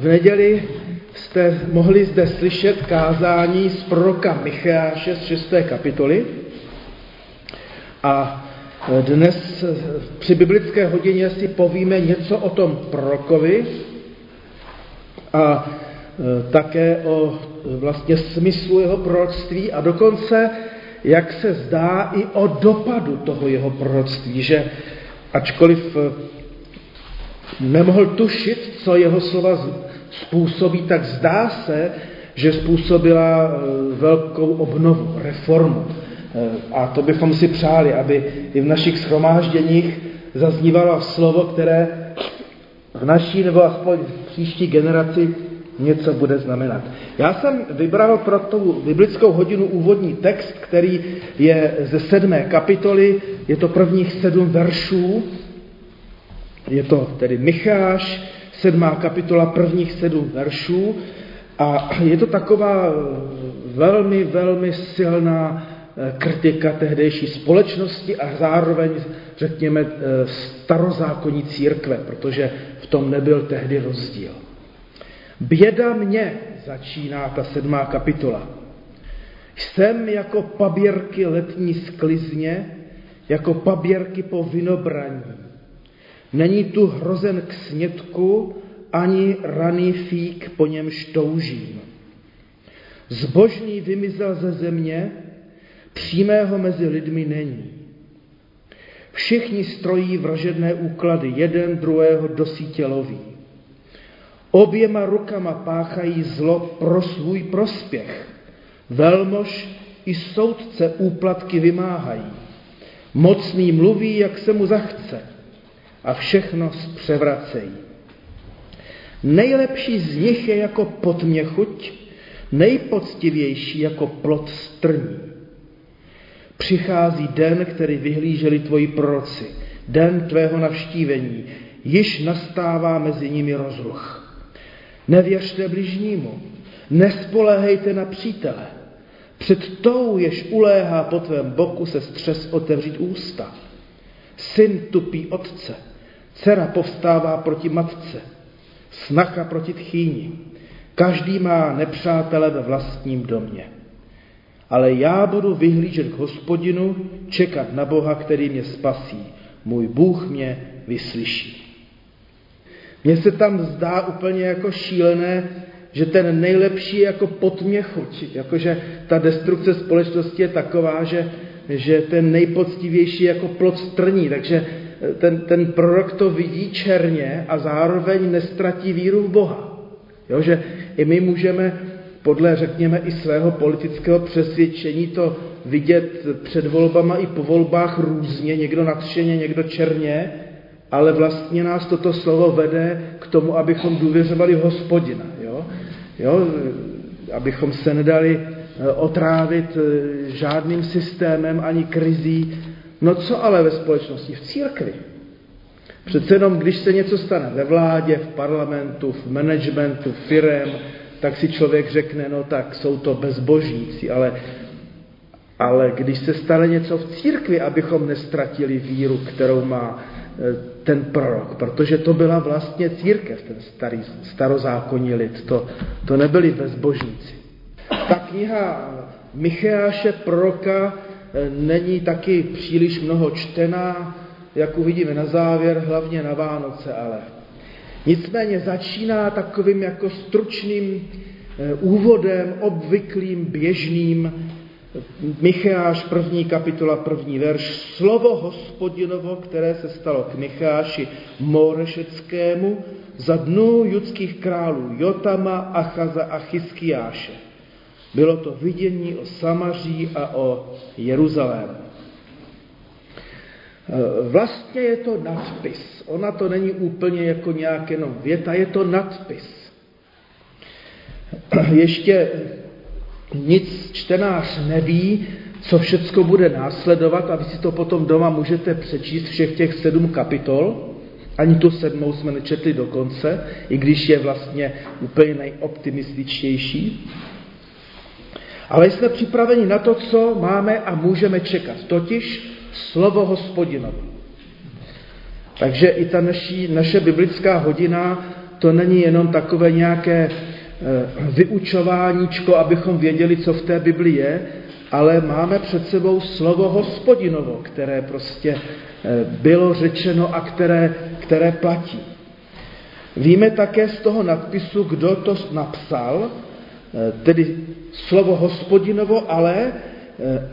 v neděli jste mohli zde slyšet kázání z proroka Micháše z 6. kapitoly. A dnes při biblické hodině si povíme něco o tom prorokovi a e, také o vlastně smyslu jeho proroctví a dokonce, jak se zdá, i o dopadu toho jeho proroctví, že ačkoliv e, nemohl tušit, co jeho slova způsobí, tak zdá se, že způsobila e, velkou obnovu, reformu. E, a to bychom si přáli, aby i v našich schromážděních zaznívalo slovo, které v naší nebo aspoň v příští generaci něco bude znamenat. Já jsem vybral pro tu biblickou hodinu úvodní text, který je ze sedmé kapitoly, je to prvních sedm veršů, je to tedy Micháš, sedmá kapitola, prvních sedm veršů a je to taková velmi, velmi silná eh, kritika tehdejší společnosti a zároveň, řekněme, eh, starozákonní církve, protože v tom nebyl tehdy rozdíl. Běda mě, začíná ta sedmá kapitola. Jsem jako paběrky letní sklizně, jako paběrky po vinobraní. Není tu hrozen k snědku, ani raný fík, po němž toužím. Zbožný vymizel ze země, přímého mezi lidmi není. Všichni strojí vražedné úklady, jeden druhého dosítě loví. Oběma rukama páchají zlo pro svůj prospěch. Velmož i soudce úplatky vymáhají. Mocný mluví, jak se mu zachce a všechno převracejí. Nejlepší z nich je jako potměchuť, nejpoctivější jako plot strní. Přichází den, který vyhlíželi tvoji proroci, den tvého navštívení, již nastává mezi nimi rozruch. Nevěřte bližnímu, nespoléhejte na přítele. Před tou, jež uléhá po tvém boku, se střes otevřít ústa. Syn tupí otce, dcera povstává proti matce, snacha proti tchýni. Každý má nepřátele ve vlastním domě. Ale já budu vyhlížet k hospodinu, čekat na Boha, který mě spasí. Můj Bůh mě vyslyší. Mně se tam zdá úplně jako šílené, že ten nejlepší je jako potměchuť, jakože ta destrukce společnosti je taková, že, že ten nejpoctivější je jako plot strní, takže ten, ten prorok to vidí černě a zároveň nestratí víru v Boha. Jo, že i my můžeme podle, řekněme, i svého politického přesvědčení to vidět před volbama i po volbách různě, někdo nadšeně, někdo černě, ale vlastně nás toto slovo vede k tomu, abychom důvěřovali hospodina. Jo? Jo? Abychom se nedali eh, otrávit eh, žádným systémem ani krizí. No co ale ve společnosti? V církvi. Přece jenom, když se něco stane ve vládě, v parlamentu, v managementu, firem, tak si člověk řekne, no tak jsou to bezbožníci, ale, ale když se stane něco v církvi, abychom nestratili víru, kterou má Eh, ten prorok, protože to byla vlastně církev, ten starý, starozákonní lid, to, to nebyli bezbožníci. Ta kniha Micheáše proroka není taky příliš mnoho čtená, jak uvidíme na závěr, hlavně na Vánoce, ale. Nicméně začíná takovým jako stručným eh, úvodem, obvyklým, běžným, Micháš, první kapitola, první verš. Slovo hospodinovo, které se stalo k Micháši Morešeckému za dnů judských králů Jotama, Achaza a Chyskiáše. Bylo to vidění o Samaří a o Jeruzalému. Vlastně je to nadpis. Ona to není úplně jako nějak jenom věta, je to nadpis. Ještě nic čtenář neví, co všecko bude následovat a vy si to potom doma můžete přečíst všech těch sedm kapitol. Ani tu sedmou jsme nečetli do konce, i když je vlastně úplně nejoptimističtější. Ale jsme připraveni na to, co máme a můžeme čekat, totiž slovo hospodinovo. Takže i ta naší, naše biblická hodina to není jenom takové nějaké vyučováníčko, abychom věděli, co v té Bibli je, ale máme před sebou slovo hospodinovo, které prostě bylo řečeno a které, které platí. Víme také z toho nadpisu, kdo to napsal, eh, tedy slovo hospodinovo, ale eh,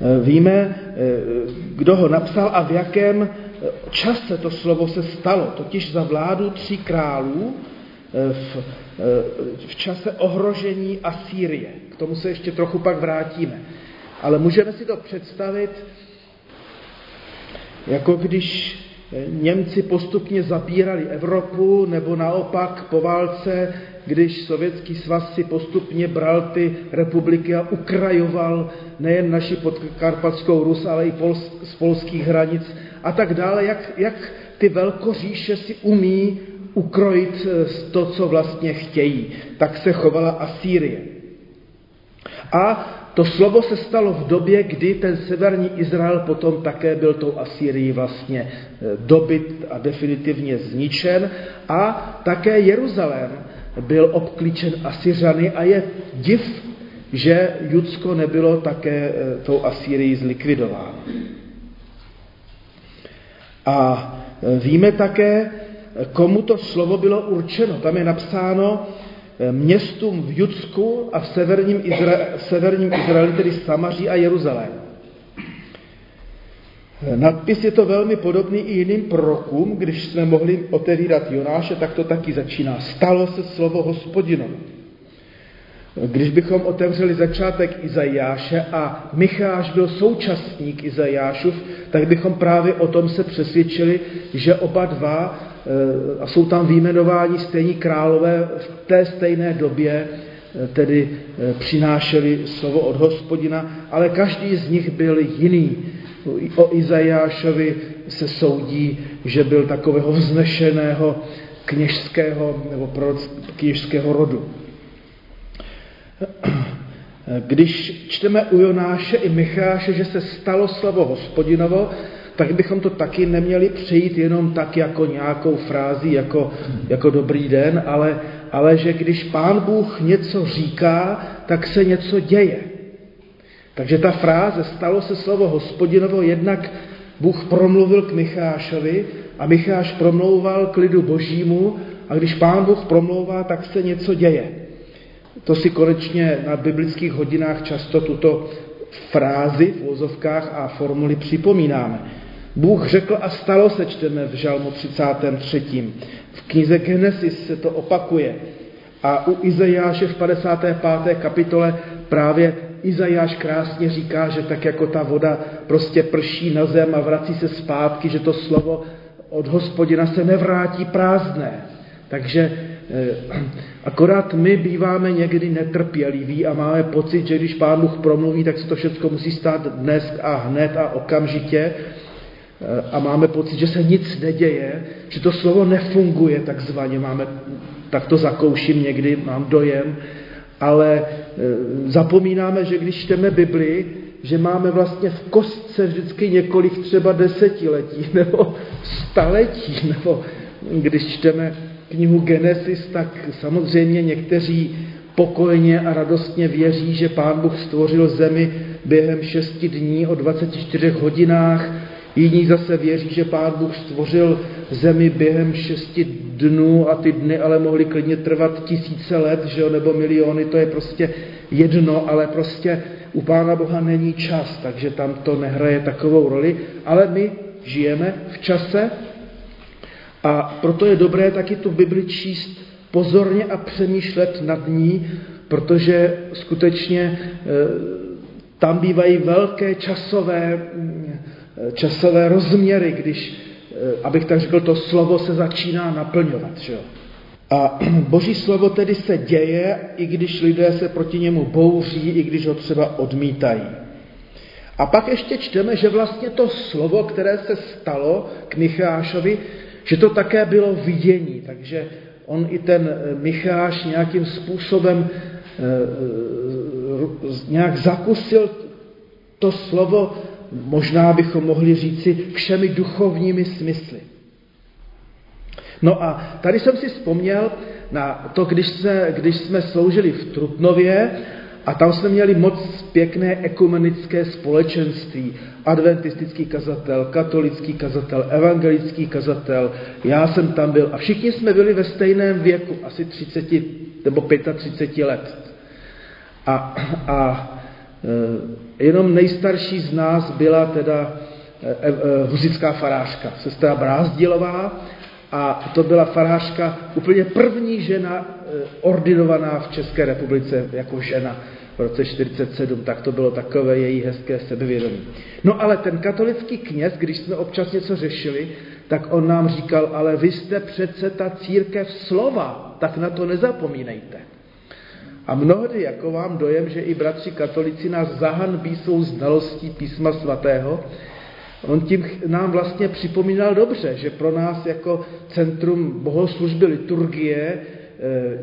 eh, víme, kdo ho napsal a v jakém čase to slovo se stalo, totiž za vládu tří králů v, v čase ohrožení Asýrie. K tomu se ještě trochu pak vrátíme. Ale můžeme si to představit, jako když Němci postupně zapírali Evropu, nebo naopak po válce, když Sovětský svaz si postupně bral ty republiky a ukrajoval nejen naši podkarpatskou Rus, ale i Pols, z polských hranic a tak dále, jak, jak ty velkoříše si umí ukrojit eh, to, co vlastně chtějí. Tak se chovala Asýrie. A to slovo se stalo v době, kdy ten severní Izrael potom také byl tou Asýrií vlastně eh, dobyt a definitivně zničen a také Jeruzalém byl obklíčen Asyřany a je div, že Judsko nebylo také eh, tou Asýrií zlikvidováno. A eh, víme také, komu to slovo bylo určeno. Tam je napsáno, Eh, městům v Judsku a v severním, Izra- v severním Izraeli, tedy Samaří a Jeruzalém. Nadpis je to velmi podobný i jiným prorokům, když jsme mohli otevírat Jonáše, tak to taky začíná. Stalo se slovo hospodinovo. Eh, když bychom otevřeli začátek Izajáše a Micháš byl současník Izajášův, tak bychom právě o tom se přesvědčili, že oba dva Eh, a jsou tam výjmenováni stejní králové v té stejné době, eh, tedy eh, přinášeli slovo od hospodina, ale každý z nich byl jiný. O Izajášovi se soudí, že byl takového vznešeného kněžského nebo kněžského rodu. Když čteme u Jonáše i Micháše, že se stalo slovo hospodinovo, tak bychom to taky neměli přejít jenom tak jako nějakou frázi, jako, jako dobrý den, ale, ale že když pán Bůh něco říká, tak se něco děje. Takže ta fráze stalo se slovo hospodinovo, jednak Bůh promluvil k Michášovi a Micháš promlouval k lidu božímu a když pán Bůh promlouvá, tak se něco děje. To si konečně na biblických hodinách často tuto frázi v úzovkách a formuly připomínáme. Bůh řekl a stalo se, čteme v Žalmu 33. V knize Genesis se to opakuje. A u Izajáše v 55. kapitole právě Izajáš krásně říká, že tak jako ta voda prostě prší na zem a vrací se zpátky, že to slovo od hospodina se nevrátí prázdné. Takže eh, akorát my býváme někdy netrpěliví a máme pocit, že když Pán Bůh promluví, tak se to všechno musí stát dnes a hned a okamžitě. Eh, a máme pocit, že se nic neděje, že to slovo nefunguje takzvaně, máme, tak to zakouším někdy, mám dojem, ale eh, zapomínáme, že když čteme Bibli, že máme vlastně v kostce vždycky několik třeba desetiletí nebo staletí, nebo když čteme knihu Genesis, tak samozřejmě někteří pokojně a radostně věří, že Pán Bůh stvořil zemi během šesti dní o 24 hodinách, Jiní zase věří, že Pán Bůh stvořil zemi během šesti dnů a ty dny ale mohly klidně trvat tisíce let, že jo, nebo miliony, to je prostě jedno, ale prostě u Pána Boha není čas, takže tam to nehraje takovou roli, ale my žijeme v čase a proto je dobré taky tu Bibli číst pozorně a přemýšlet nad ní, protože skutečně e, tam bývají velké časové časové rozměry, když, eh, abych tak řekl, to slovo se začíná naplňovat. Že? A boží slovo tedy se děje, i když lidé se proti němu bouří, i když ho třeba odmítají. A pak ještě čteme, že vlastně to slovo, které se stalo k Michášovi, že to také bylo vidění. Takže on i ten eh, Micháš nějakým způsobem eh, nějak zakusil to slovo možná bychom mohli říci všemi duchovními smysly. No a tady jsem si vzpomněl na to, když, se, když jsme sloužili v Trutnově a tam jsme měli moc pěkné ekumenické společenství. Adventistický kazatel, katolický kazatel, evangelický kazatel, já jsem tam byl a všichni jsme byli ve stejném věku, asi 30 nebo 35 let. A, a jenom nejstarší z nás byla teda e, e, huzická farářka, sestra Brázdilová, a to byla farářka, úplně první žena ordinovaná v České republice jako žena v roce 47, tak to bylo takové její hezké sebevědomí. No ale ten katolický kněz, když jsme občas něco řešili, tak on nám říkal, ale vy jste přece ta církev slova, tak na to nezapomínejte. A mnohdy jako vám dojem, že i bratři katolici nás zahanbí svou znalostí písma svatého, on tím nám vlastně připomínal dobře, že pro nás jako centrum bohoslužby liturgie Eh,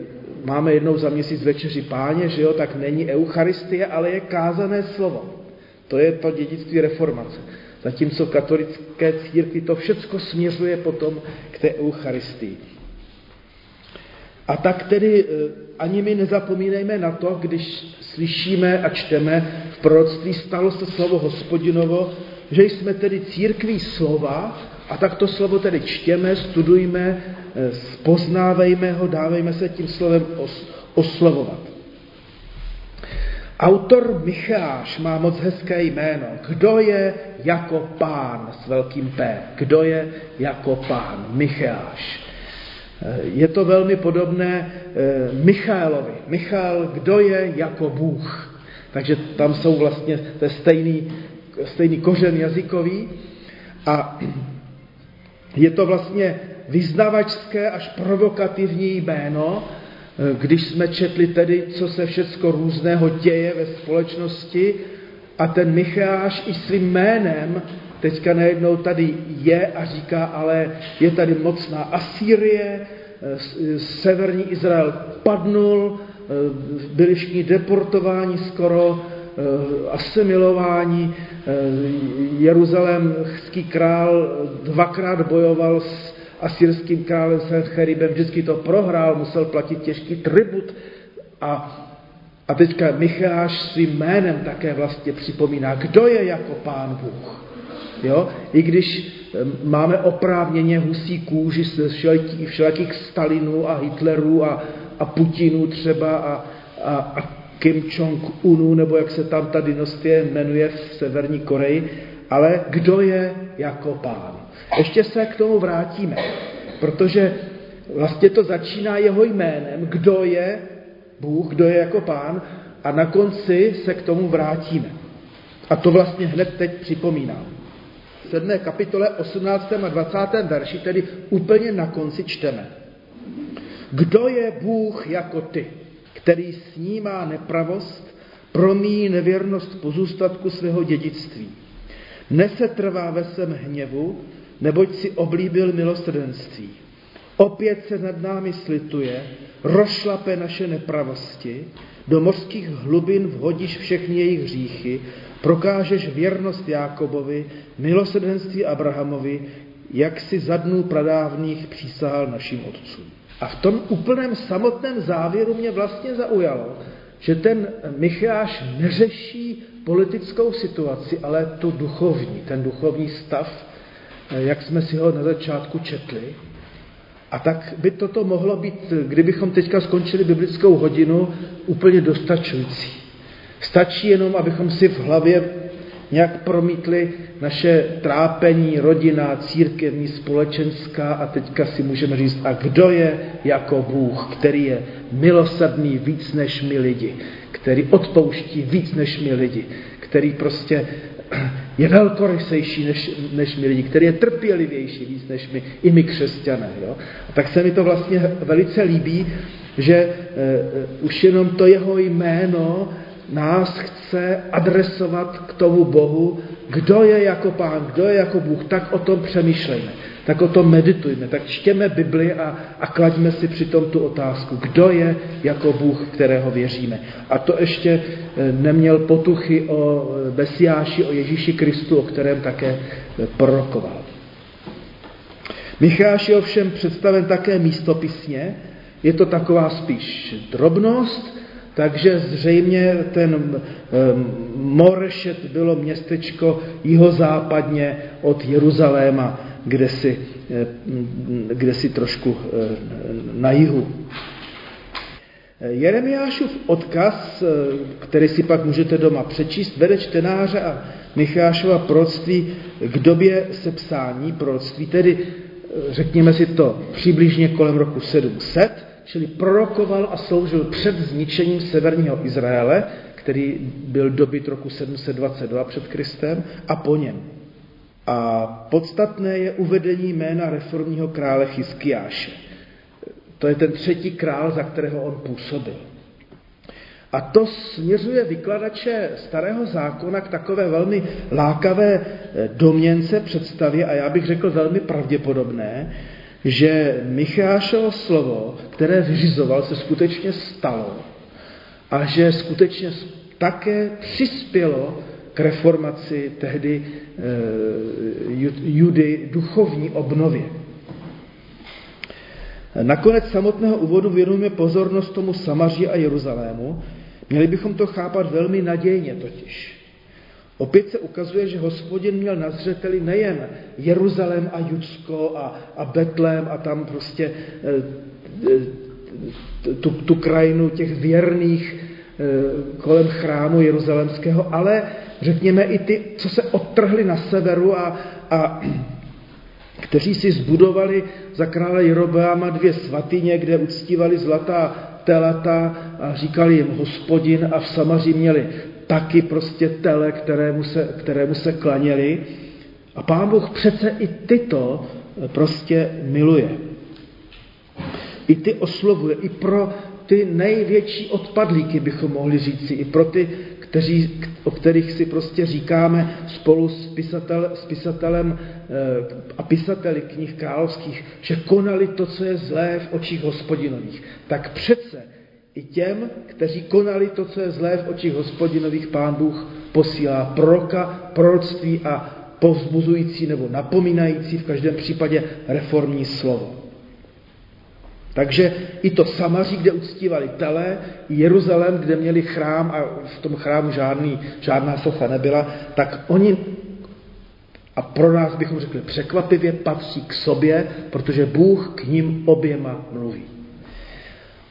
máme jednou za měsíc večeři páně, že jo, tak není eucharistie, ale je kázané slovo. To je to dědictví reformace. Zatímco katolické církvi to všecko směřuje potom k té eucharistii. A tak tedy eh, ani my nezapomínejme na to, když slyšíme a čteme v proroctví stalo se slovo hospodinovo, že jsme tedy církví slova a tak to slovo tedy čtěme, studujme, poznávejme ho, dávejme se tím slovem os, oslovovat. Autor Micháš má moc hezké jméno. Kdo je jako pán s velkým P? Kdo je jako pán? Micháš. Je to velmi podobné eh, Michaelovi. Michal, kdo je jako Bůh? Takže tam jsou vlastně, to je stejný, stejný kořen jazykový a je to vlastně vyznavačské až provokativní jméno, eh, když jsme četli tedy, co se všecko různého děje ve společnosti a ten Micháš i svým jménem teďka najednou tady je a říká, ale je tady mocná Asýrie, eh, severní Izrael padnul, eh, byli všichni deportováni skoro, asimilováni, jeruzalémský král dvakrát bojoval s asyrským králem Sencheribem, vždycky to prohrál, musel platit těžký tribut a a teďka Micháš svým jménem také vlastně připomíná, kdo je jako pán Bůh. Jo? I když máme oprávněně husí kůži z všelakých Stalinů a Hitlerů a, a Putinů třeba a, a, a Kim Jong-unu, nebo jak se tam ta dynastie jmenuje v Severní Koreji, ale kdo je jako pán. Ještě se k tomu vrátíme, protože vlastně to začíná jeho jménem, kdo je Bůh, kdo je jako pán a na konci se k tomu vrátíme. A to vlastně hned teď připomínám. V 7. kapitole 18. a 20. verši, tedy úplně na konci čteme. Kdo je Bůh jako ty, který snímá nepravost, promíjí nevěrnost pozůstatku svého dědictví, nesetrvá ve svém hněvu, neboť si oblíbil milosrdenství. Opět se nad námi slituje, rošlape naše nepravosti, do mořských hlubin vhodíš všechny jejich hříchy, prokážeš věrnost Jákobovi, milosrdenství Abrahamovi, jak si za dnů pradávných přísahal našim otcům. A v tom úplném samotném závěru mě vlastně zaujalo, že ten Micháš neřeší politickou situaci, ale tu duchovní, ten duchovní stav, jak jsme si ho na začátku četli. A tak by toto mohlo být, kdybychom teďka skončili biblickou hodinu, úplně dostačující. Stačí jenom, abychom si v hlavě nějak promítli naše trápení, rodina, církevní, společenská a teďka si můžeme říct, a kdo je jako Bůh, který je milosrdný víc než my lidi, který odpouští víc než my lidi, který prostě je velkorysejší než, než my lidi, který je trpělivější víc než my, i my křesťané. Jo? A tak se mi to vlastně velice líbí, že e, už jenom to jeho jméno nás chce adresovat k tomu Bohu, kdo je jako pán, kdo je jako Bůh, tak o tom přemýšlejme, tak o tom meditujme, tak čtěme Bibli a, a klaďme si přitom tu otázku, kdo je jako Bůh, kterého věříme. A to ještě eh, neměl potuchy o Besiáši, o Ježíši Kristu, o kterém také eh, prorokoval. Micháš je ovšem představen také místopisně, je to taková spíš drobnost, takže zřejmě ten Morešet bylo městečko jihozápadně od Jeruzaléma, kde si, kde si trošku na jihu. Jeremiášův odkaz, který si pak můžete doma přečíst, vede čtenáře a Michášova proroctví k době sepsání proroctví, tedy řekněme si to přibližně kolem roku 700, čili prorokoval a sloužil před zničením severního Izraele, který byl dobyt roku 722 před Kristem, a po něm. A podstatné je uvedení jména reformního krále Chyskiáše. To je ten třetí král, za kterého on působil. A to směřuje vykladače starého zákona k takové velmi lákavé eh, domněnce představě a já bych řekl velmi pravděpodobné, že Michášovo slovo, které vyřizoval, se skutečně stalo a že skutečně také přispělo k reformaci tehdy e, Judy duchovní obnově. Nakonec samotného úvodu věnujeme pozornost tomu Samaří a Jeruzalému. Měli bychom to chápat velmi nadějně totiž. Opět se ukazuje, že hospodin měl na zřeteli nejen Jeruzalém a Judsko a, a Betlém a tam prostě e, tu, tu krajinu těch věrných e, kolem chrámu jeruzalemského, ale řekněme i ty, co se odtrhli na severu a, a kteří si zbudovali za krále Jerobeama dvě svatyně, kde uctívali zlatá telata a říkali jim hospodin a v Samaří měli taky prostě tele, kterému se, kterému se klaněli. A pán Bůh přece i tyto prostě miluje. I ty oslovuje, i pro ty největší odpadlíky bychom mohli říci, i pro ty, kteří, o kterých si prostě říkáme spolu s, pisatel, s pisatelem eh, a pisateli knih královských, že konali to, co je zlé v očích hospodinových. Tak přece i těm, kteří konali to, co je zlé v očích hospodinových, pán Bůh posílá proroka, proroctví a povzbuzující nebo napomínající v každém případě reformní slovo. Takže i to Samaří, kde uctívali tele, i Jeruzalém, kde měli chrám a v tom chrámu žádný, žádná socha nebyla, tak oni, a pro nás bychom řekli překvapivě, patří k sobě, protože Bůh k ním oběma mluví.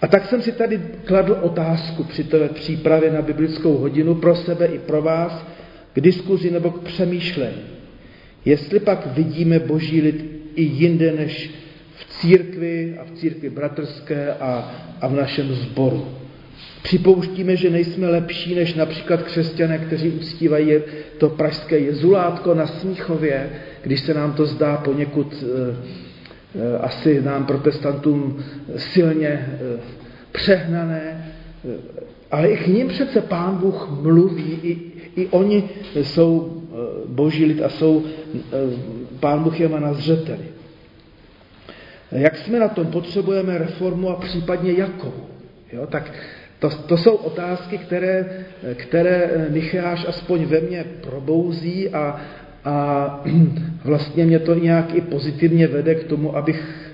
A tak jsem si tady kladl otázku při té přípravě na biblickou hodinu pro sebe i pro vás k diskuzi nebo k přemýšlení. Jestli pak vidíme boží lid i jinde než v církvi a v církvi bratrské a, a v našem sboru. Připouštíme, že nejsme lepší než například křesťané, kteří uctívají to pražské jezulátko na Smíchově, když se nám to zdá poněkud eh, asi nám protestantům silně eh, přehnané, eh, ale i k ním přece Pán Bůh mluví, i, i oni jsou boží lid a jsou, Pán Bůh je má na zřeteli. Jak jsme na tom? Potřebujeme reformu a případně jakou? Jo, tak to, to jsou otázky, které, které Micháš aspoň ve mně probouzí a, a vlastně mě to nějak i pozitivně vede k tomu, abych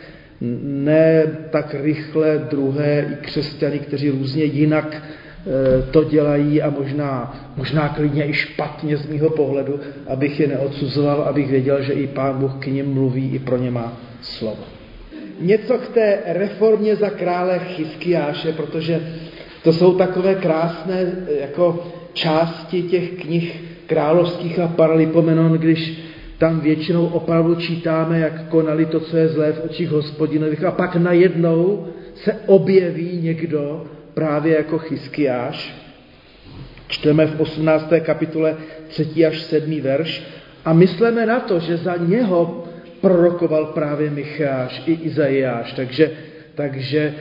ne tak rychle druhé i křesťany, kteří různě jinak e, to dělají a možná, možná klidně i špatně z mýho pohledu, abych je neodsuzoval, abych věděl, že i Pán Bůh k ním mluví, i pro ně má slovo. Něco k té reformě za krále Chyskiáše, protože to jsou takové krásné jako části těch knih královských a paralipomenon, když tam většinou opravdu čítáme, jak konali to, co je zlé v očích hospodinových a pak najednou se objeví někdo právě jako Chyskiáš. Čteme v 18. kapitole 3. až 7. verš a myslíme na to, že za něho prorokoval právě Micháš i Izajáš, takže, takže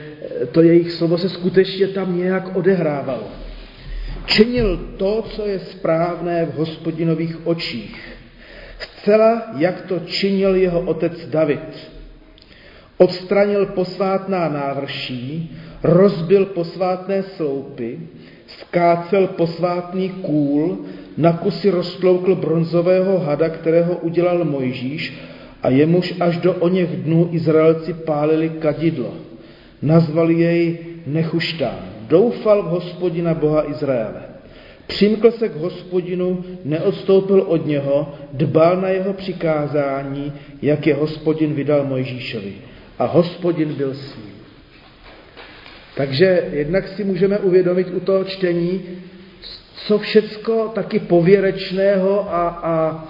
to jejich slovo se skutečně tam nějak odehrávalo. Činil to, co je správné v hospodinových očích. Zcela, jak to činil jeho otec David. Odstranil posvátná návrší, rozbil posvátné sloupy, skácel posvátný kůl, na kusy roztloukl bronzového hada, kterého udělal Mojžíš A jemuž až do o něch dnů Izraelci pálili kadidlo. Nazvali jej Nechuštán. Doufal v hospodina Boha Izraele. Přimkl se k hospodinu, neodstoupil od něho, dbal na jeho přikázání, jak je hospodin vydal Mojžíšovi. A hospodin byl s ním. Takže jednak si můžeme uvědomit u toho čtení, co všecko taky pověrečného a, a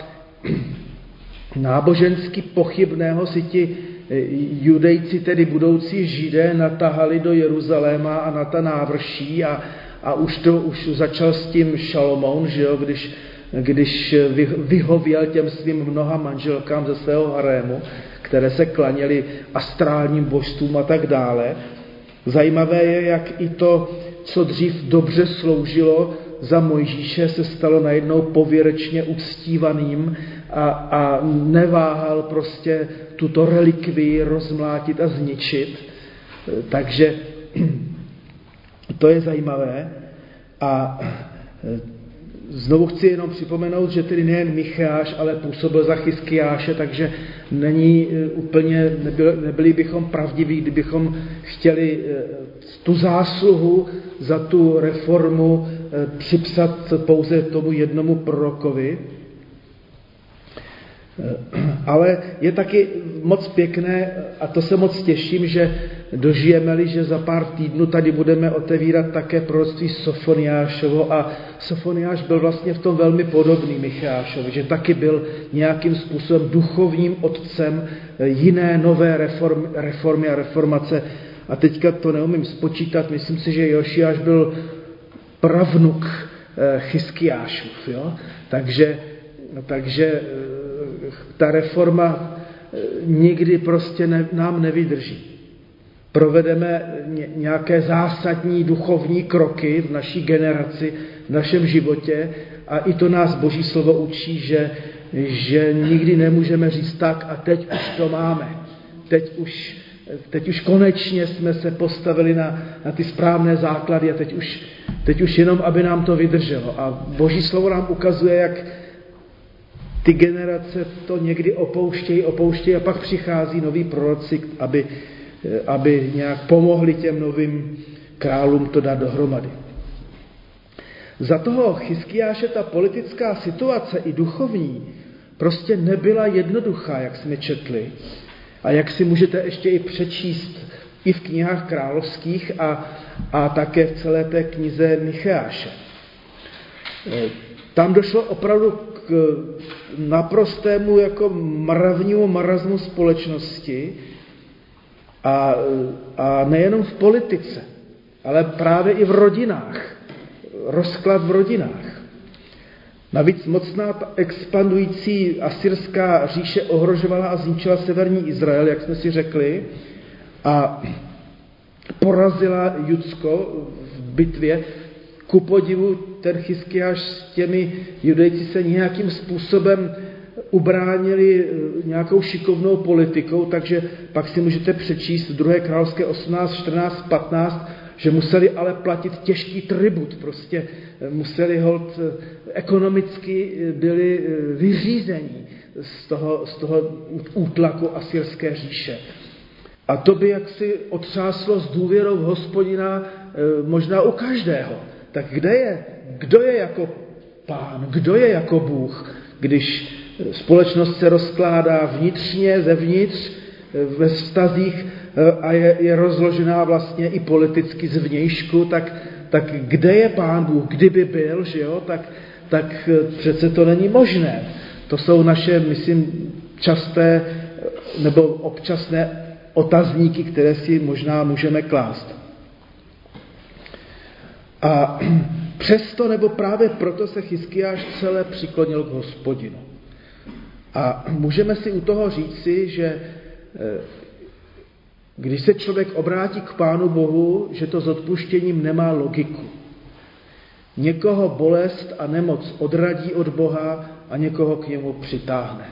nábožensky pochybného si ti judejci, tedy budoucí židé, natahali do Jeruzaléma a na ta návrší a, a už to už začal s tím Šalomoun, že jo, když, když vyhověl těm svým mnoha manželkám ze svého harému, které se klaněly astrálním božstvům a tak dále. Zajímavé je, jak i to, co dřív dobře sloužilo za Mojžíše, se stalo najednou pověrečně uctívaným a, a neváhal prostě tuto relikvii rozmlátit a zničit. Takže to je zajímavé. A Znovu chci jenom připomenout, že tedy nejen Micháš, ale působil za Chyskiáše, takže není e, úplně, nebyli, nebyli bychom pravdiví, kdybychom chtěli e, tu zásluhu za tu reformu e, připsat pouze tomu jednomu prorokovi. Ale je taky moc pěkné, a to se moc těším, že dožijeme-li, že za pár týdnů tady budeme otevírat také proroctví Sofoniášovo a Sofoniáš byl vlastně v tom velmi podobný Michášovi, že taky byl nějakým způsobem duchovním otcem jiné nové reformy, reformy a reformace. A teďka to neumím spočítat, myslím si, že Jošiáš byl pravnuk eh, Chyskiášův. Jo? Takže, takže eh, ta reforma eh, nikdy prostě ne, nám nevydrží provedeme nějaké zásadní duchovní kroky v naší generaci, v našem životě a i to nás Boží slovo učí, že, že nikdy nemůžeme říct tak a teď už to máme. Teď už, teď už konečně jsme se postavili na, na ty správné základy a teď už, teď už jenom, aby nám to vydrželo. A Boží slovo nám ukazuje, jak ty generace to někdy opouštějí, opouštějí a pak přichází noví proroci, aby Eh, aby nějak pomohli těm novým králům to dát dohromady. Za toho Chyskiáše ta politická situace i duchovní prostě nebyla jednoduchá, jak jsme četli. A jak si můžete ještě i přečíst i v knihách královských a, a také v celé té knize Micháše. Eh, tam došlo opravdu k naprostému jako mravnímu marazmu společnosti, a, a nejenom v politice, ale právě i v rodinách. Rozklad v rodinách. Navíc mocná expandující asyrská říše ohrožovala a zničila severní Izrael, jak jsme si řekli, a porazila Judsko v bitvě. Ku podivu ten Chyskiáš s těmi judejci se nějakým způsobem ubránili eh, nějakou šikovnou politikou, takže pak si můžete přečíst 2. královské 18, 14, 15, že museli ale platit těžký tribut, prostě eh, museli hold eh, ekonomicky byli vyřízení z toho, z toho útlaku asyrské říše. A to by jaksi otřáslo s důvěrou v hospodina možná u každého. Tak kde je? Kdo je jako pán? Kdo je jako Bůh? Když společnost se rozkládá vnitřně, zevnitř, ve vztazích eh, a je, je rozložená vlastně i politicky zvnějšku, tak, tak kde je Pán Bůh? Kdyby byl, že jo, tak, tak eh, přece to není možné. To jsou naše, myslím, časté eh, nebo občasné otazníky, které si možná můžeme klást. A přesto nebo právě proto se Chyskiáš celé přiklonil k hospodinu. A můžeme si u toho říci, že eh, když se člověk obrátí k Pánu Bohu, že to s odpuštěním nemá logiku. Někoho bolest a nemoc odradí od Boha a někoho k němu přitáhne.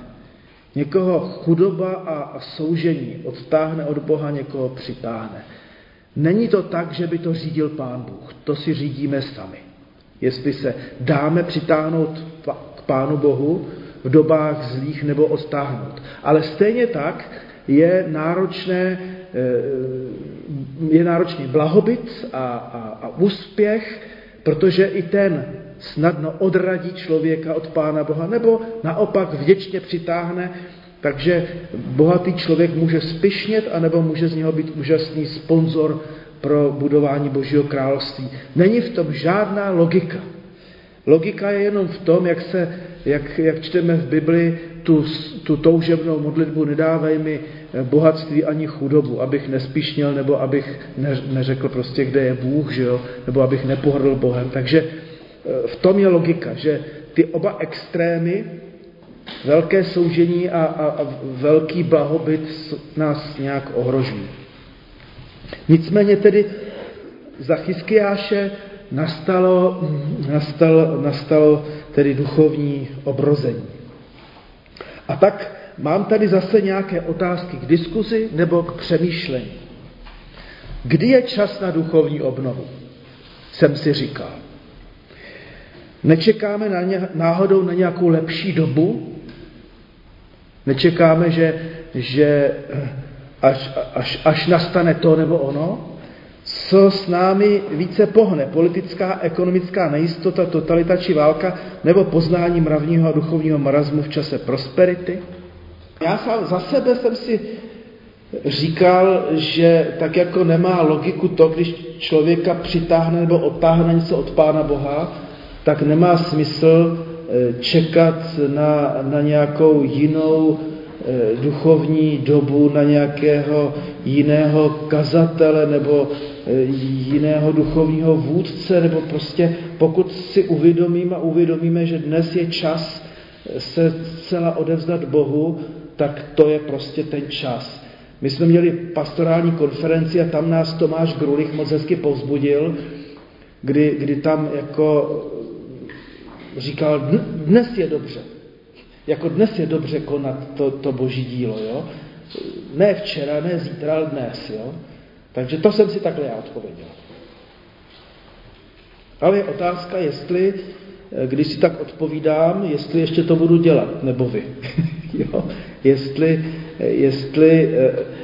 Někoho chudoba a soužení odtáhne od Boha, někoho přitáhne. Není to tak, že by to řídil Pán Bůh. To si řídíme sami. Jestli se dáme přitáhnout k Pánu Bohu, v dobách zlých nebo odtáhnout. Ale stejně tak je náročné, eh, je náročný blahobyt a, a, a úspěch, protože i ten snadno odradí člověka od Pána Boha, nebo naopak vděčně přitáhne, takže bohatý člověk může spišnět, anebo může z něho být úžasný sponzor pro budování Božího království. Není v tom žádná logika. Logika je jenom v tom, jak, se, jak, jak čteme v Bibli tu, tu toužebnou modlitbu nedávej mi eh, bohatství ani chudobu, abych nespišnil, nebo abych ne, neřekl prostě, kde je Bůh, že jo? nebo abych nepohrdl Bohem. Takže eh, v tom je logika, že ty oba extrémy, velké soužení a, a, a velký blahobyt nás nějak ohrožují. Nicméně tedy za Chyskiáše nastalo, nastalo, nastalo tedy duchovní obrození. A tak mám tady zase nějaké otázky k diskuzi nebo k přemýšlení. Kdy je čas na duchovní obnovu? Jsem si říkal. Nečekáme na ně, náhodou na nějakou lepší dobu? Nečekáme, že, že až, až, až nastane to nebo ono? Co s námi více pohne? Politická, ekonomická nejistota, totalita či válka nebo poznání mravního a duchovního marazmu v čase prosperity? Já sám za sebe jsem si říkal, že tak jako nemá logiku to, když člověka přitáhne nebo odtáhne něco od Pána Boha, tak nemá smysl čekat na, na nějakou jinou Eh, duchovní dobu na nějakého jiného kazatele nebo eh, jiného duchovního vůdce, nebo prostě pokud si uvědomíme a uvědomíme, že dnes je čas eh, se celá odevzdat Bohu, tak to je prostě ten čas. My jsme měli pastorální konferenci a tam nás Tomáš Grulich moc hezky povzbudil, kdy, kdy tam jako říkal, dnes je dobře, jako dnes je dobře konat to, to boží dílo, jo? Ne včera, ne zítra, ale dnes, jo? Takže to jsem si takhle já odpověděl. Ale je otázka, jestli, když si tak odpovídám, jestli ještě to budu dělat, nebo vy. jo? Jestli, jestli eh,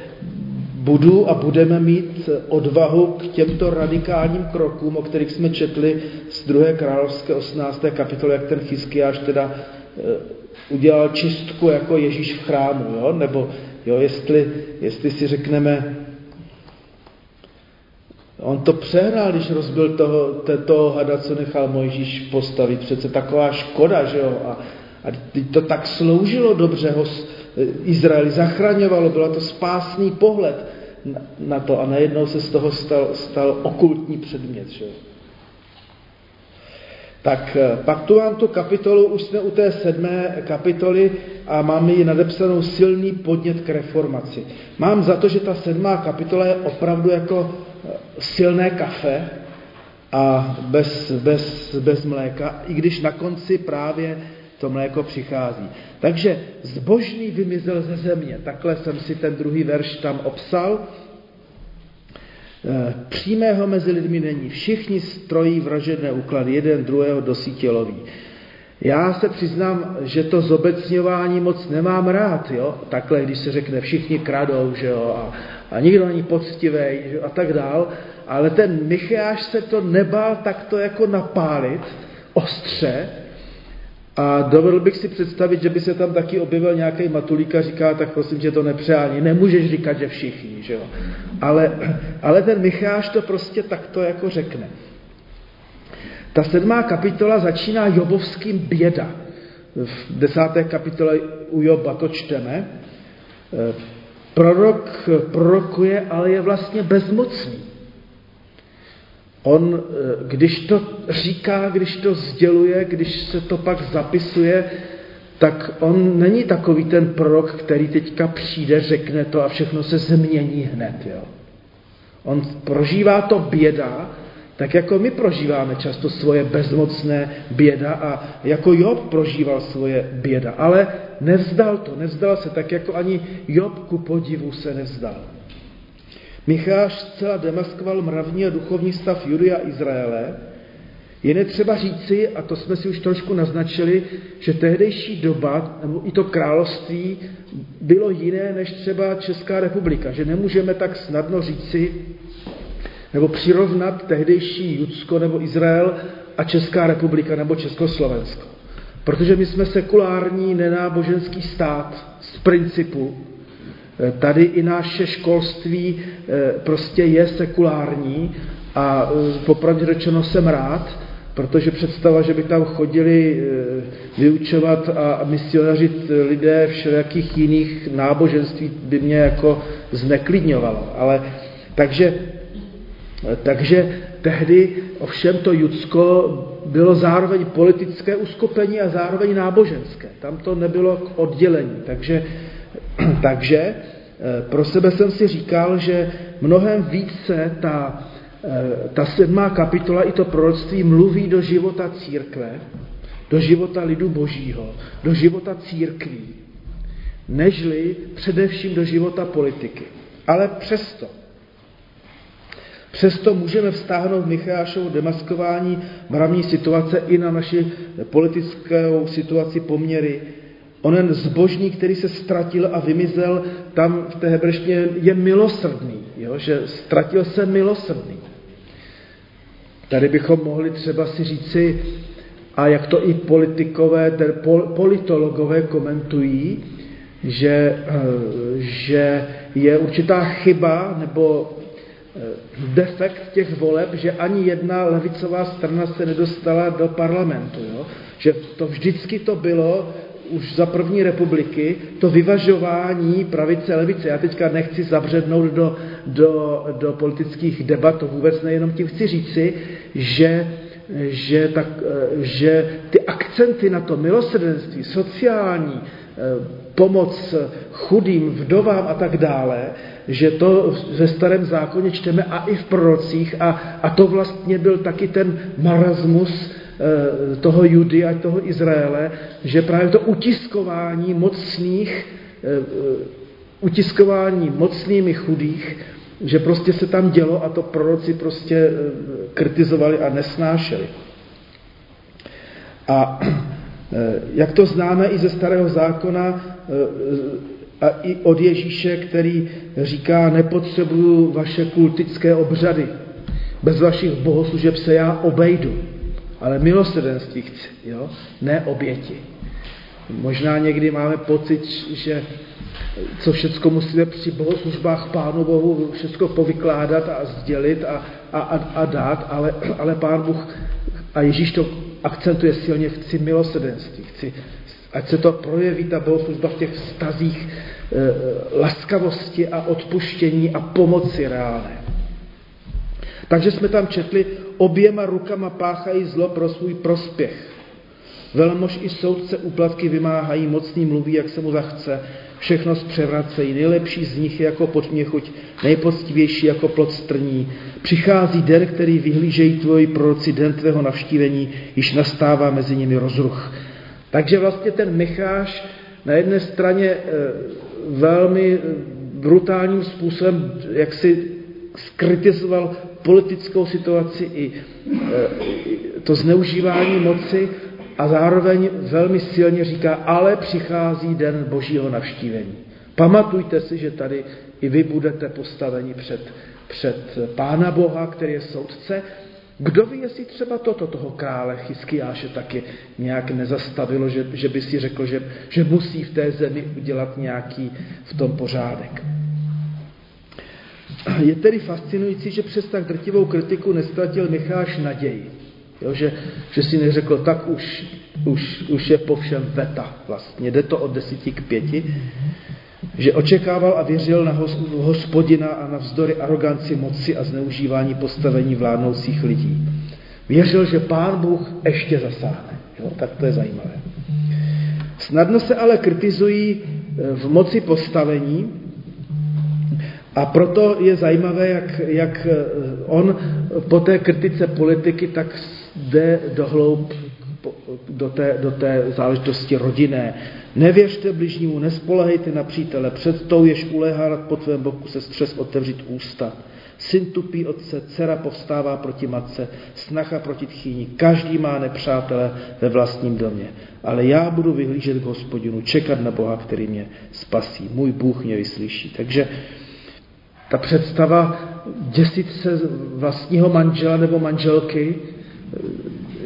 budu a budeme mít odvahu k těmto radikálním krokům, o kterých jsme četli z 2. královské 18. kapitoly, jak ten Chyskiáš teda eh, udělal čistku jako Ježíš v chrámu, jo? nebo jo, jestli, jestli si řekneme, on to přehrál, když rozbil toho, toho hada, co nechal Mojžíš postavit. Přece taková škoda, že jo? A, a to tak sloužilo dobře, ho Izraeli zachraňovalo, bylo to spásný pohled na, to a najednou se z toho stal, stal okultní předmět. Že? Tak eh, pak tu mám tu kapitolu, už jsme u té sedmé kapitoly a máme ji nadepsanou silný podnět k reformaci. Mám za to, že ta sedmá kapitola je opravdu jako eh, silné kafe a bez, bez, bez mléka, i když na konci právě to mléko přichází. Takže zbožný vymizel ze země. Takhle jsem si ten druhý verš tam obsal. Eh, přímého mezi lidmi není. Všichni strojí vražedné úklady, jeden druhého do sítě loví. Já se přiznám, že to zobecňování moc nemám rád, jo? takhle, když se řekne, všichni kradou, že jo, a, a nikdo není poctivý, že a tak dál, ale ten Micháš se to nebál takto jako napálit, ostře, a dovedl bych si představit, že by se tam taky objevil nějaký matulík a říká, tak prosím tě to nepřání, nemůžeš říkat, že všichni, že jo. Ale, ale ten Micháš to prostě takto jako řekne. Ta sedmá kapitola začíná Jobovským běda. V desáté kapitole u Joba to čteme. Prorok prorokuje, ale je vlastně bezmocný. On, eh, když to říká, když to sděluje, když se to pak zapisuje, tak on není takový ten prorok, který teďka přijde, řekne to a všechno se změní hned. Jo. On prožívá to běda, tak jako my prožíváme často svoje bezmocné běda a jako Job prožíval svoje běda, ale nevzdal to, nevzdal se, tak jako ani Job ku podivu se nevzdal. Micháš zcela demaskoval mravní a duchovní stav Judy a Izraele, Je netřeba říci, a to jsme si už trošku naznačili, že tehdejší doba, nebo i to království, bylo jiné než třeba Česká republika. Že nemůžeme tak snadno říci, nebo přirovnat tehdejší Judsko nebo Izrael a Česká republika nebo Československo. Protože my jsme sekulární, nenáboženský stát z principu. Eh, tady i naše školství eh, prostě je sekulární a eh, popravdě řečeno jsem rád, protože představa, že by tam chodili vyučovat a misionařit lidé všelijakých jiných náboženství by mě jako zneklidňovalo. Ale takže, takže tehdy ovšem to Judsko bylo zároveň politické uskupení a zároveň náboženské. Tam to nebylo k oddělení. Takže, takže eh, pro sebe jsem si říkal, že mnohem více ta, eh, ta sedmá kapitola i to proroctví mluví do života církve, do života lidu božího, do života církví, nežli především do života politiky. Ale přesto, Přesto můžeme vztáhnout Michášovu demaskování mravní situace i na naši politickou situaci poměry. Onen zbožní, který se ztratil a vymizel, tam v té hebrejštině je milosrdný, jo? že ztratil se milosrdný. Tady bychom mohli třeba si říci, a jak to i politikové, pol, politologové komentují, že, eh, že je určitá chyba nebo Eh, defekt těch voleb, že ani jedna levicová strana se nedostala do parlamentu. Jo? Že to vždycky to bylo už za první republiky, to vyvažování pravice levice. Já teďka nechci zabřednout do, do, do politických debat, to vůbec nejenom tím chci říci, že že, tak, eh, že ty akcenty na to milosrdenství, sociální, eh, pomoc chudým, vdovám a tak dále, že to ve starém zákoně čteme a i v prorocích a, a to vlastně byl taky ten marasmus toho Judy a toho Izraele, že právě to utiskování mocných, utiskování mocnými chudých, že prostě se tam dělo a to proroci prostě kritizovali a nesnášeli. A Eh, jak to známe i ze starého zákona eh, a i od Ježíše, který říká, nepotřebuju vaše kultické obřady. Bez vašich bohoslužeb se já obejdu. Ale milosrdenství chci, jo? ne oběti. Možná někdy máme pocit, že co všechno musíme při bohoslužbách Pánu Bohu všechno povykládat a sdělit a, a, a, a dát, ale, ale Pán Bůh a Ježíš to akcentuje silně, chci milosrdenství, chci, ať se to projeví, ta bohoslužba v těch vztazích e, laskavosti a odpuštění a pomoci reálné. Takže jsme tam četli, oběma rukama páchají zlo pro svůj prospěch. Velmož i soudce úplatky vymáhají, mocný mluví, jak se mu zachce, všechno zpřevracejí, nejlepší z nich je jako podměchuť, nejpoctivější jako plod strní. Přichází den, který vyhlížejí tvoji proroci, den tvého navštívení, již nastává mezi nimi rozruch. Takže vlastně ten Micháš na jedné straně e, velmi brutálním způsobem, jak si skritizoval politickou situaci i e, to zneužívání moci a zároveň velmi silně říká, ale přichází den božího navštívení. Pamatujte si, že tady i vy budete postaveni před, před Pána Boha, který je soudce. Kdo ví, jestli třeba toto toho krále Chyskiáše taky nějak nezastavilo, že, že by si řekl, že, že musí v té zemi udělat nějaký v tom pořádek. Je tedy fascinující, že přes tak drtivou kritiku nestratil Micháš naději. Jo, že, že si neřekl, tak už, už, už je po všem veta vlastně. Jde to od desíti k pěti. Že očekával a věřil na hospodina a na vzdory aroganci moci a zneužívání postavení vládnoucích lidí. Věřil, že pán Bůh ještě zasáhne. Jo, tak to je zajímavé. Snadno se ale kritizují e, v moci postavení a proto je zajímavé, jak, jak e, on po té kritice politiky tak jde do hloub do té, do té záležitosti rodinné. Nevěřte bližnímu, nespolehejte na přítele, před tou, jež uléhá po tvém boku, se střes otevřít ústa. Syn tupí otce, dcera povstává proti matce, snacha proti tchýni. Každý má nepřátele ve vlastním domě. Ale já budu vyhlížet k hospodinu, čekat na Boha, který mě spasí. Můj Bůh mě vyslyší. Takže ta představa děsit se vlastního manžela nebo manželky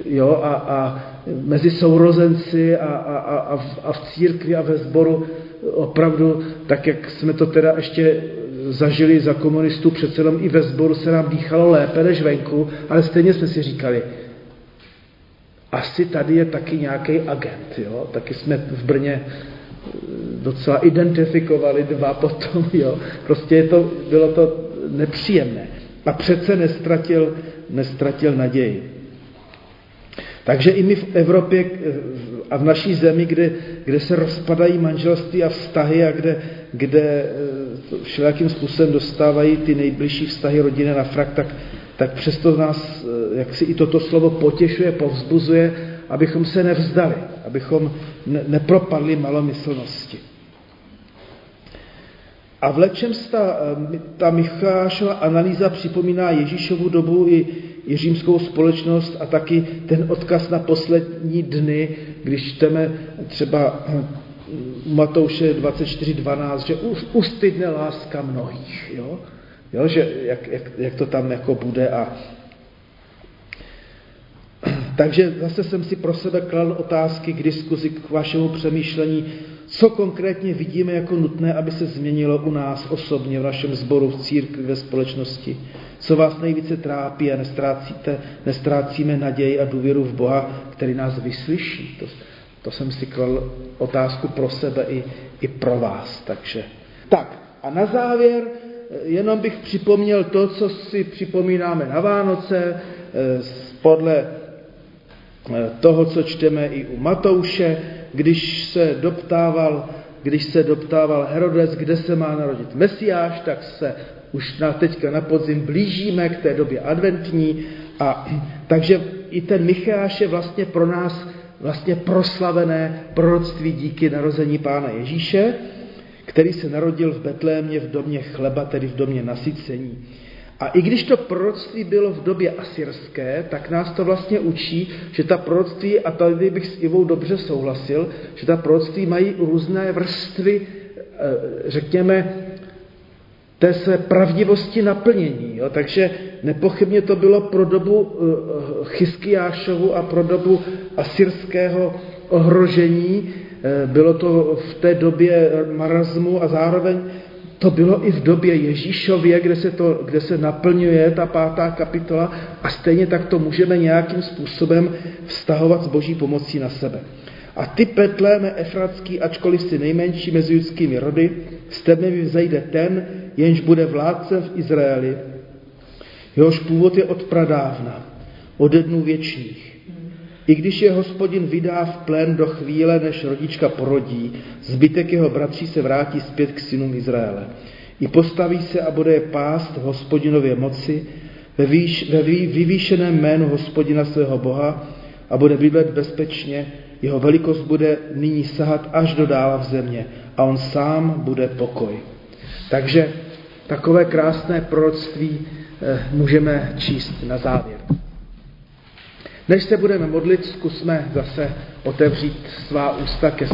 jo, a, a mezi sourozenci a, a, a, a v církvi a ve sboru opravdu, tak jak jsme to teda ještě zažili za komunistů, přece jenom i ve sboru se nám dýchalo lépe než venku, ale stejně jsme si říkali, asi tady je taky nějaký agent, jo? taky jsme v Brně docela identifikovali dva potom, jo? prostě je to, bylo to nepříjemné. A přece nestratil, nestratil naději. Takže i my v Evropě eh, a v naší zemi, kde, kde se rozpadají manželství a vztahy a kde, kde eh, všelijakým způsobem dostávají ty nejbližší vztahy rodiny na frak, tak, tak přesto nás, eh, jak si i toto slovo potěšuje, povzbuzuje, abychom se nevzdali, abychom ne, nepropadli malomyslnosti. A v lečem ta, ta Michášova analýza připomíná Ježíšovu dobu i, římskou společnost a taky ten odkaz na poslední dny, když čteme třeba u Matouše 24.12, že ustydne láska mnohých. Jo? Jo, že jak, jak, jak to tam jako bude a takže zase jsem si pro sebe kladl otázky k diskuzi, k vašemu přemýšlení, co konkrétně vidíme jako nutné, aby se změnilo u nás osobně, v našem sboru, v církvi, ve společnosti. Co vás nejvíce trápí a nestrácíte, nestrácíme naději a důvěru v Boha, který nás vyslyší. To, to jsem si kladl otázku pro sebe i, i pro vás. Takže. Tak a na závěr eh, jenom bych připomněl to, co si připomínáme na Vánoce, eh, podle eh, toho, co čteme i u Matouše, když se doptával, když se doptával Herodes, kde se má narodit Mesiáš, tak se už na, teďka na podzim blížíme k té době adventní a takže i ten Micháš je vlastně pro nás vlastně proslavené proroctví díky narození Pána Ježíše, který se narodil v Betlémě v domě chleba, tedy v domě nasycení. A i když to proroctví bylo v době asyrské, tak nás to vlastně učí, že ta proroctví, a tady bych s Ivou dobře souhlasil, že ta proroctví mají různé vrstvy, eh, řekněme, té své pravdivosti naplnění. Jo? Takže nepochybně to bylo pro dobu uh, Chyskiášovu a pro dobu asyrského ohrožení. Uh, bylo to v té době marazmu a zároveň to bylo i v době Ježíšově, kde se, to, kde se naplňuje ta pátá kapitola a stejně tak to můžeme nějakým způsobem vztahovat s boží pomocí na sebe. A ty Petléme Efratský, ačkoliv si nejmenší mezi judskými rody, z tebe vzejde ten, jenž bude vládcem v Izraeli, jehož původ je od pradávna, ode dnů věčných. I když je hospodin vydá v plén do chvíle, než rodička porodí, zbytek jeho bratří se vrátí zpět k synům Izraele. I postaví se a bude je pást v hospodinově moci, ve, výš, ve vyvýšeném jménu hospodina svého Boha a bude bydlet bezpečně, jeho velikost bude nyní sahat až do dála v země a on sám bude pokoj. Takže takové krásné proroctví eh, můžeme číst na závěr. Než se budeme modlit, zkusme zase otevřít svá ústa ke